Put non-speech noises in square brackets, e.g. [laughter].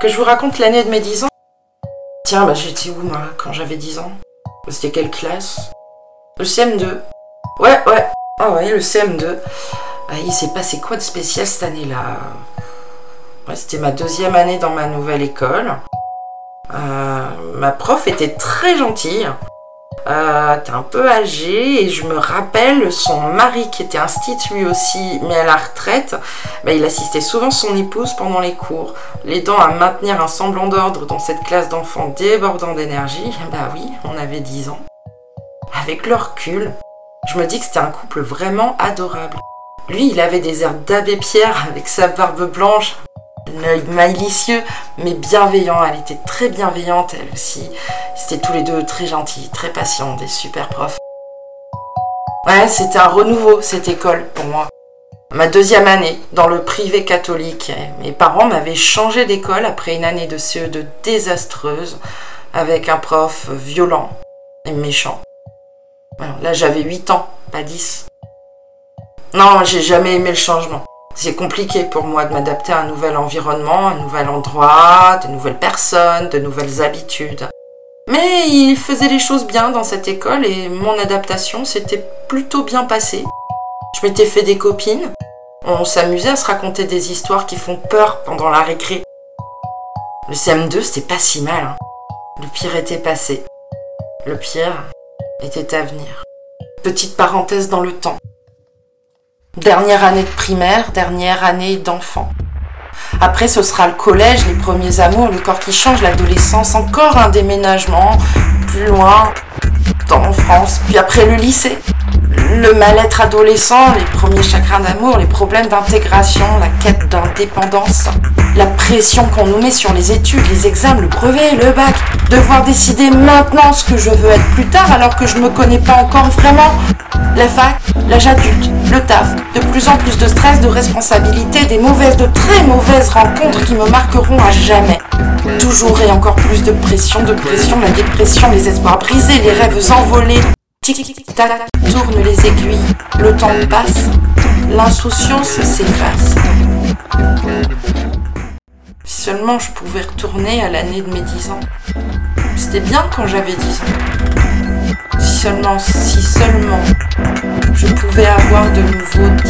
Que je vous raconte l'année de mes 10 ans Tiens, bah j'étais où moi quand j'avais 10 ans C'était quelle classe? Le CM2. Ouais, ouais. Ah ouais, le CM2. Ah, il s'est passé quoi de spécial cette année-là? Ouais, C'était ma deuxième année dans ma nouvelle école. Euh, ma prof était très gentille. Euh, un peu âgé et je me rappelle son mari qui était institut lui aussi mais à la retraite bah, il assistait souvent son épouse pendant les cours l'aidant à maintenir un semblant d'ordre dans cette classe d'enfants débordant d'énergie. [laughs] Bah oui on avait 10 ans. Avec le recul je me dis que c'était un couple vraiment adorable. Lui il avait des airs d'abbé Pierre avec sa barbe blanche malicieux mais bienveillant. Elle était très bienveillante elle aussi. C'était tous les deux très gentils, très patients, des super profs. Ouais, c'était un renouveau cette école pour moi. Ma deuxième année dans le privé catholique. Mes parents m'avaient changé d'école après une année de CE2 désastreuse avec un prof violent et méchant. Là j'avais 8 ans, pas 10. Non, j'ai jamais aimé le changement. C'est compliqué pour moi de m'adapter à un nouvel environnement, un nouvel endroit, de nouvelles personnes, de nouvelles habitudes. Mais il faisait les choses bien dans cette école et mon adaptation s'était plutôt bien passée. Je m'étais fait des copines. On s'amusait à se raconter des histoires qui font peur pendant la récré. Le CM2, c'était pas si mal. Hein. Le pire était passé. Le pire était à venir. Petite parenthèse dans le temps. Dernière année de primaire, dernière année d'enfant. Après, ce sera le collège, les premiers amours, le corps qui change, l'adolescence, encore un déménagement, plus loin, en France. Puis après, le lycée, le mal-être adolescent, les premiers chagrins d'amour, les problèmes d'intégration, la quête d'indépendance, la pression qu'on nous met sur les études, les examens, le brevet, le bac, devoir décider maintenant ce que je veux être plus tard alors que je me connais pas encore vraiment, la fac, l'âge adulte, le taf, de plus en plus de stress, de responsabilité, des mauvaises, de très mauvaises rencontres qui me marqueront à jamais. Toujours et encore plus de pression, de pression, la dépression, les espoirs brisés, les rêves envolés. Tic-tac, tourne les aiguilles, le temps passe, l'insouciance s'efface. Si seulement je pouvais retourner à l'année de mes 10 ans. C'était bien quand j'avais 10 ans. Si seulement, si seulement je pouvais avoir de nouveau 10 ans.